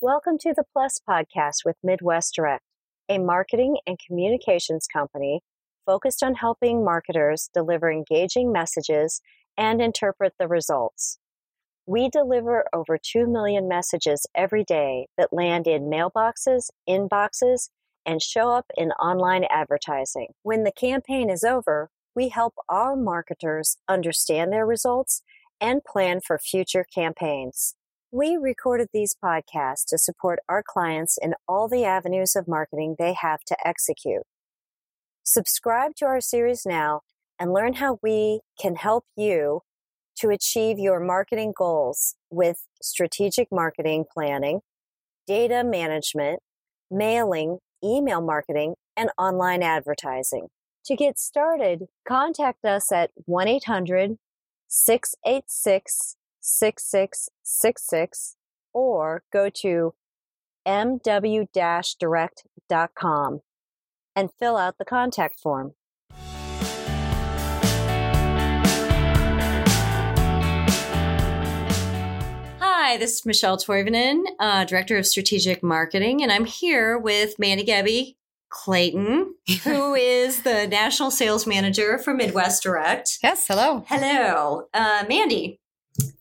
Welcome to the Plus podcast with Midwest Direct, a marketing and communications company focused on helping marketers deliver engaging messages and interpret the results. We deliver over 2 million messages every day that land in mailboxes, inboxes, and show up in online advertising. When the campaign is over, we help our marketers understand their results and plan for future campaigns. We recorded these podcasts to support our clients in all the avenues of marketing they have to execute. Subscribe to our series now and learn how we can help you to achieve your marketing goals with strategic marketing planning, data management, mailing, email marketing, and online advertising. To get started, contact us at 1 800 686 6666 or go to mw direct.com and fill out the contact form. Hi, this is Michelle Toivonen, uh, Director of Strategic Marketing, and I'm here with Mandy Gebbie Clayton, who is the National Sales Manager for Midwest Direct. Yes, hello. Hello. Uh, Mandy,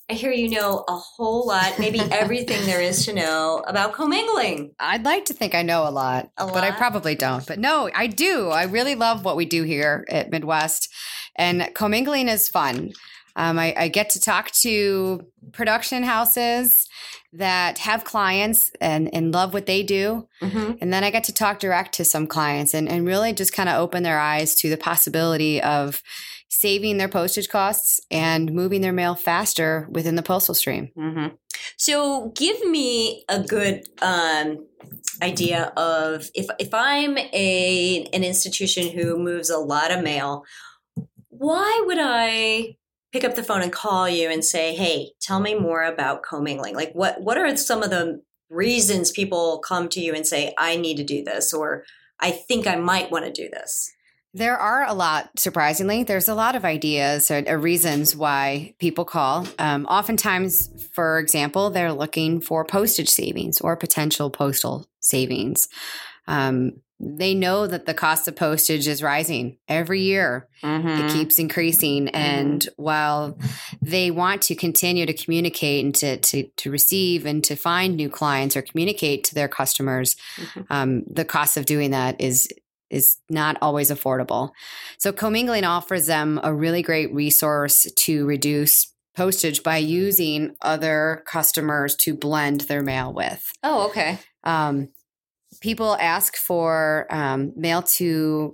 I hear you know a whole lot, maybe everything there is to know about commingling. I'd like to think I know a lot, A but I probably don't. But no, I do. I really love what we do here at Midwest. And commingling is fun. Um, I, I get to talk to production houses that have clients and, and love what they do. Mm-hmm. And then I get to talk direct to some clients and, and really just kind of open their eyes to the possibility of saving their postage costs and moving their mail faster within the postal stream. Mm-hmm. So, give me a good um, idea of if if I'm a an institution who moves a lot of mail, why would I pick up the phone and call you and say, "Hey, tell me more about commingling"? Like, what what are some of the reasons people come to you and say, "I need to do this," or "I think I might want to do this"? There are a lot, surprisingly. There's a lot of ideas or, or reasons why people call. Um, oftentimes, for example, they're looking for postage savings or potential postal savings. Um, they know that the cost of postage is rising every year. It keeps increasing. And while they want to continue to communicate and to, to, to receive and to find new clients or communicate to their customers, Mhm. um, the cost of doing that is is not always affordable. So commingling offers them a really great resource to reduce postage by using other customers to blend their mail with. Oh, okay. Um, people ask for um, mail to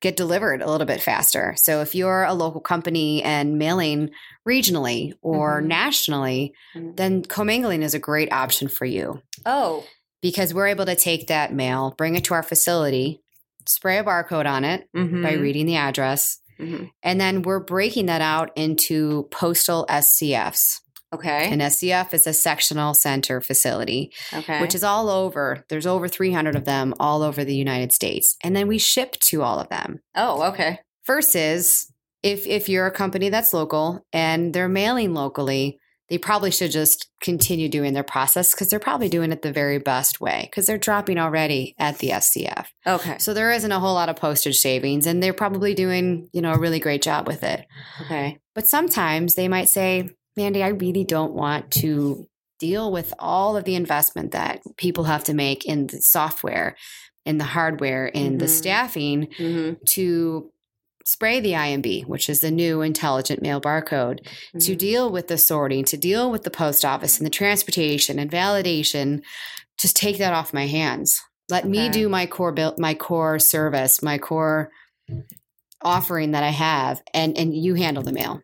get delivered a little bit faster. So if you're a local company and mailing regionally or Mhm. nationally, Mhm. then commingling is a great option for you Oh, because we're able to take that mail, bring it to our facility, spray a barcode on it by Mhm. reading the address, Mhm. and then we're breaking that out into postal SCFs. okay. An SCF is a sectional center facility, Okay. which is all over. There's over 300 of them all over the United States. And then we ship to all of them. oh, okay. Versus if if you're a company that's local and they're mailing locally, they probably should just continue doing their process because they're probably doing it the very best way because they're dropping already at the SCF. Okay. So there isn't a whole lot of postage savings and they're probably doing, you know, a really great job with it. Okay. But sometimes they might say, Mandy, I really don't want to deal with all of the investment that people have to make in the software, in the hardware, in the Mhm. staffing Mm-hmm. to spray the IMB, which is the new intelligent mail barcode, to Mhm. deal with the sorting, to deal with the post office and the transportation and validation. Just take that off my hands. Let me do my core build, my core service, my core offering that I have, and and you handle the mail.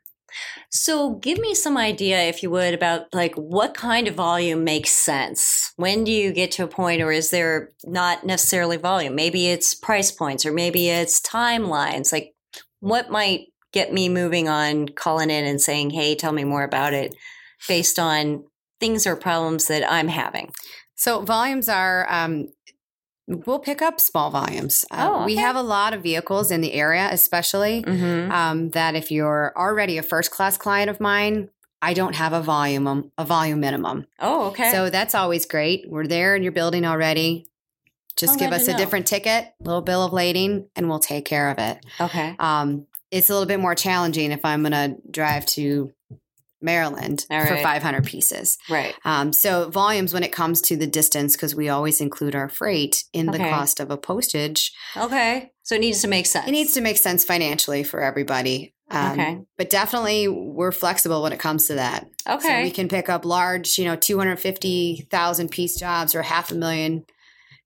So, give me some idea, if you would, about like what kind of volume makes sense. When do you get to a point, or is there not necessarily volume? Maybe it's price points, or maybe it's timelines. Like, what might get me moving on calling in and saying, "Hey, tell me more about it," based on things or problems that I'm having. So volumes are um, we'll pick up small volumes. Uh, Oh, We have a lot of vehicles in the area, especially Mm-hmm. um, that if you're already a first class client of mine, I don't have a volume a volume minimum. Oh, okay. So that's always great. We're there in your building already. Just Oh, give us a know. different ticket, little bill of lading, and we'll take care of it. okay. Um, it's a little bit more challenging if I'm going to drive to Maryland All for 500 pieces. Right. Um, so volumes when it comes to the distance, because we always include our freight in the Okay. cost of a postage, Okay. So it needs to make sense. it needs to make sense financially for everybody. Um, Okay. But definitely, we're flexible when it comes to that. So Okay. we can pick up large, you know, 250,000 piece jobs or half a million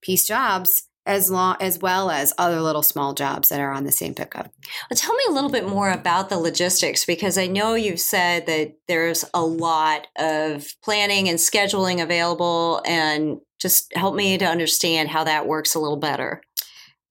piece jobs as long as well as other little small jobs that are on the same pickup. Well, tell me a little bit more about the logistics because I know you've said that there's a lot of planning and scheduling available, and just help me to understand how that works a little better.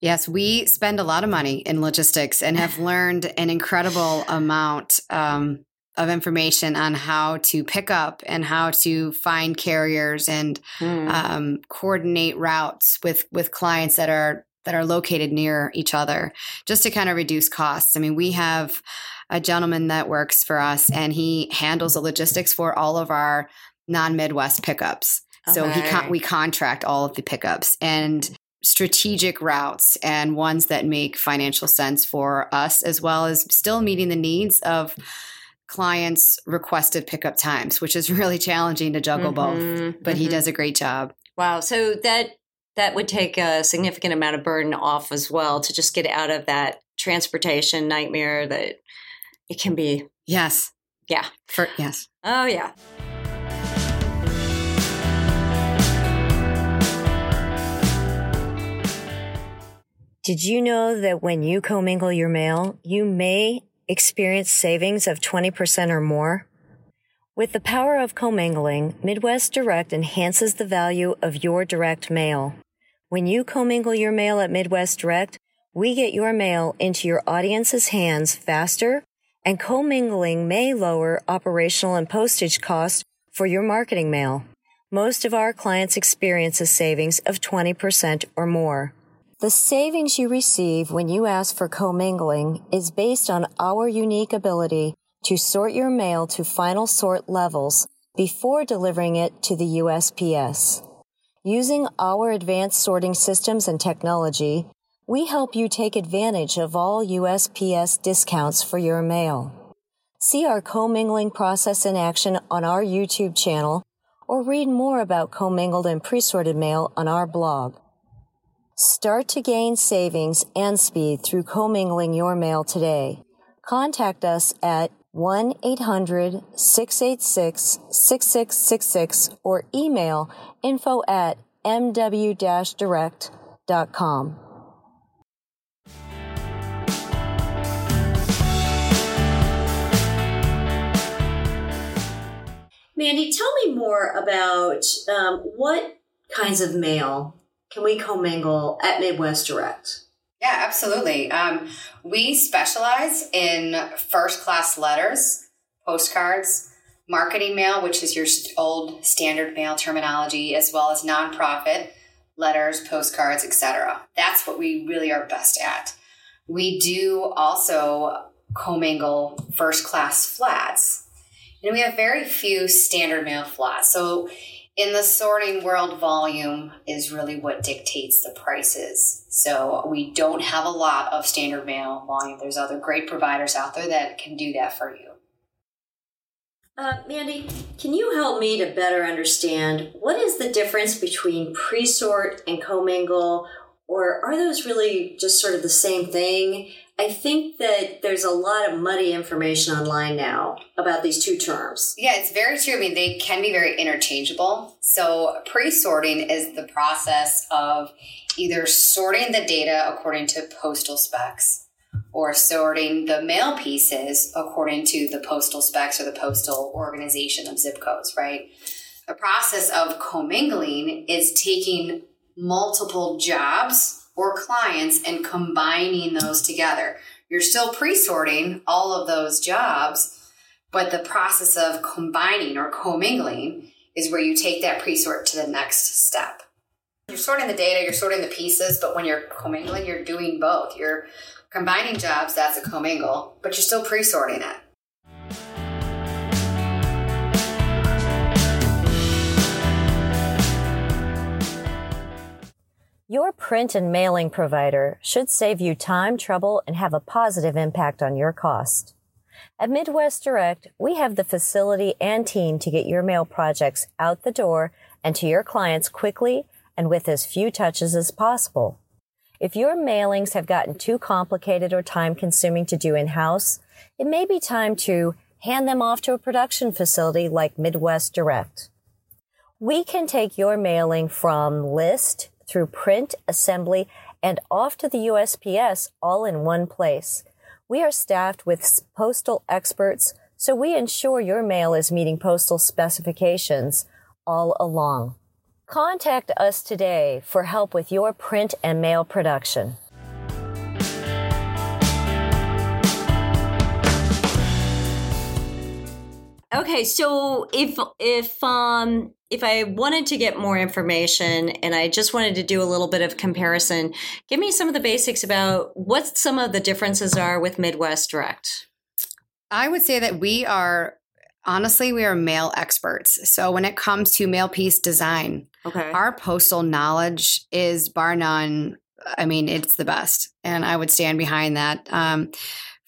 Yes, we spend a lot of money in logistics and have learned an incredible amount um, of information on how to pick up and how to find carriers and Hmm. um, coordinate routes with with clients that are that are located near each other, just to kind of reduce costs. I mean, we have a gentleman that works for us, and he handles the logistics for all of our non Midwest pickups. So he con- we contract all of the pickups and strategic routes and ones that make financial sense for us as well as still meeting the needs of clients requested pickup times which is really challenging to juggle both Mhm, but he mhm. does a great job Wow. So that that would take a significant amount of burden off as well to just get out of that transportation nightmare that it can be. yes Yeah. for yes Oh yeah. Did you know that when you commingle your mail, you may experience savings of 20% or more? With the power of commingling, Midwest Direct enhances the value of your direct mail. When you commingle your mail at Midwest Direct, we get your mail into your audience's hands faster, and commingling may lower operational and postage costs for your marketing mail. Most of our clients experience a savings of 20% or more. The savings you receive when you ask for commingling is based on our unique ability to sort your mail to final sort levels before delivering it to the USPS. Using our advanced sorting systems and technology, we help you take advantage of all USPS discounts for your mail. See our commingling process in action on our YouTube channel or read more about commingled and pre-sorted mail on our blog. Start to gain savings and speed through commingling your mail today. Contact us at 1-800-686-6666 or email info at mw-direct.com. Mandy, tell me more about um, what kinds of mail can we commingle at Midwest Direct? Yeah, absolutely. Um, we specialize in first class letters, postcards, marketing mail, which is your old standard mail terminology, as well as nonprofit letters, postcards, etc. That's what we really are best at. We do also commingle first class flats. And we have very few standard mail flats. So in the sorting world, volume is really what dictates the prices. So we don't have a lot of standard mail volume. There's other great providers out there that can do that for you. Uh, Mandy, can you help me to better understand what is the difference between pre-sort and commingle, or are those really just sort of the same thing? I think that there's a lot of muddy information online now about these two terms. Yeah, it's very true. I mean, they can be very interchangeable. So, pre sorting is the process of either sorting the data according to postal specs or sorting the mail pieces according to the postal specs or the postal organization of zip codes, right? The process of commingling is taking multiple jobs or clients and combining those together. You're still pre sorting all of those jobs, but the process of combining or commingling is where you take that pre sort to the next step. You're sorting the data, you're sorting the pieces, but when you're commingling, you're doing both. You're combining jobs, that's a commingle, but you're still pre sorting it. Your print and mailing provider should save you time, trouble, and have a positive impact on your cost. At Midwest Direct, we have the facility and team to get your mail projects out the door and to your clients quickly and with as few touches as possible. If your mailings have gotten too complicated or time consuming to do in house, it may be time to hand them off to a production facility like Midwest Direct. We can take your mailing from list through print, assembly, and off to the USPS all in one place. We are staffed with postal experts, so we ensure your mail is meeting postal specifications all along. Contact us today for help with your print and mail production. Okay, so if if um if I wanted to get more information and I just wanted to do a little bit of comparison, give me some of the basics about what some of the differences are with Midwest Direct. I would say that we are honestly we are mail experts. So when it comes to mail piece design, Okay. our postal knowledge is bar none. I mean, it's the best, and I would stand behind that. Um,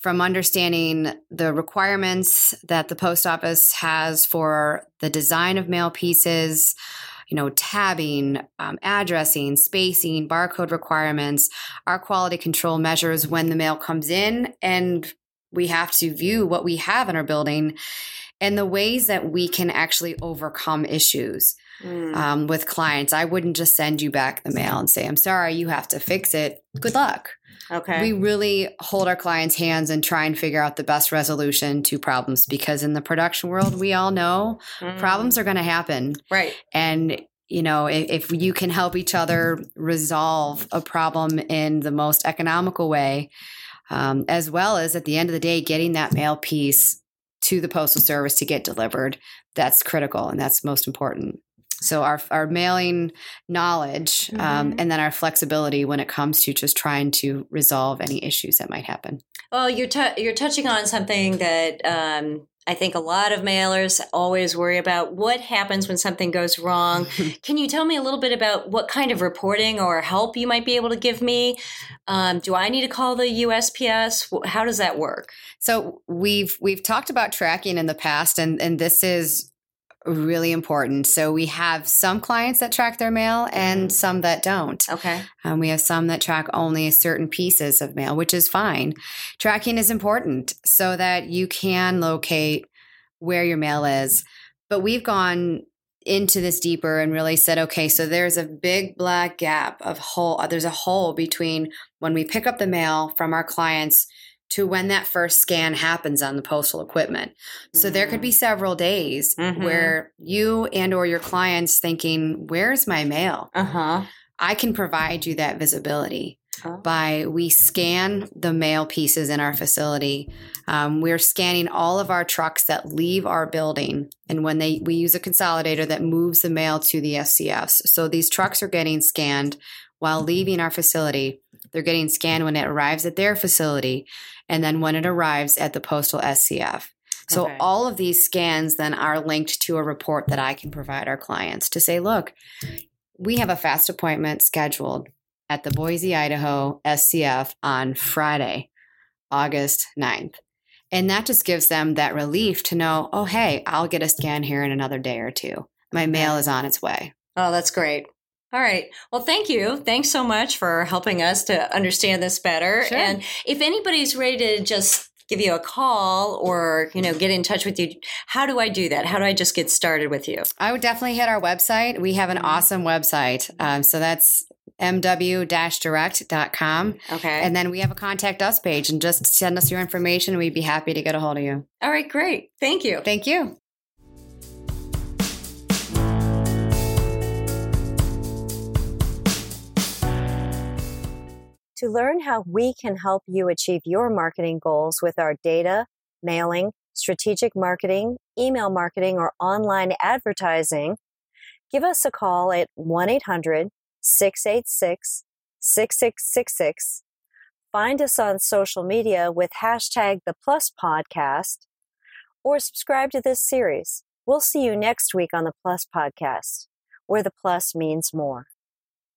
from understanding the requirements that the post office has for the design of mail pieces, you know, tabbing, um, addressing, spacing, barcode requirements, our quality control measures when the mail comes in, and we have to view what we have in our building and the ways that we can actually overcome issues Mm. um, with clients. I wouldn't just send you back the mail and say, I'm sorry, you have to fix it. Good luck. okay. We really hold our clients' hands and try and figure out the best resolution to problems because in the production world, we all know Mm. problems are going to happen. Right. And you know, if, if you can help each other resolve a problem in the most economical way, um, as well as at the end of the day, getting that mail piece to the postal service to get delivered, that's critical and that's most important. So our our mailing knowledge um, Mhm. and then our flexibility when it comes to just trying to resolve any issues that might happen. Well, you're tou you're touching on something that um, I think a lot of mailers always worry about. What happens when something goes wrong? Can you tell me a little bit about what kind of reporting or help you might be able to give me? Um, do I need to call the USPS? How does that work? So we've we've talked about tracking in the past, and and this is really important. So we have some clients that track their mail and Mhm. some that don't. Okay. Um, we have some that track only certain pieces of mail, which is fine. Tracking is important so that you can locate where your mail is. But we've gone into this deeper and really said, okay, so there's a big black gap of hole. There's a hole between when we pick up the mail from our clients to when that first scan happens on the postal equipment. So there could be several days Mhm. where you and or your clients thinking, "Where's my mail?" Uh huh. I can provide you that visibility Oh. by we scan the mail pieces in our facility. Um, we're scanning all of our trucks that leave our building, and when they we use a consolidator that moves the mail to the SCFs. So these trucks are getting scanned while leaving our facility. They're getting scanned when it arrives at their facility, and then when it arrives at the postal SCF. So Okay. all of these scans then are linked to a report that I can provide our clients to say, look, we have a fast appointment scheduled at the Boise, Idaho SCF on Friday, August 9th. And that just gives them that relief to know, oh, hey, I'll get a scan here in another day or two. My mail is on its way. Oh, that's great. All right. Well, thank you. Thanks so much for helping us to understand this better. Sure. And if anybody's ready to just give you a call or, you know, get in touch with you, how do I do that? How do I just get started with you? I would definitely hit our website. We have an awesome website. Um, so that's mw-direct.com. Okay. And then we have a contact us page and just send us your information. We'd be happy to get a hold of you. All right, great. Thank you. Thank you. To learn how we can help you achieve your marketing goals with our data, mailing, strategic marketing, email marketing, or online advertising, give us a call at 1 800 686 6666. Find us on social media with hashtag the Plus Podcast or subscribe to this series. We'll see you next week on the Plus Podcast, where the plus means more.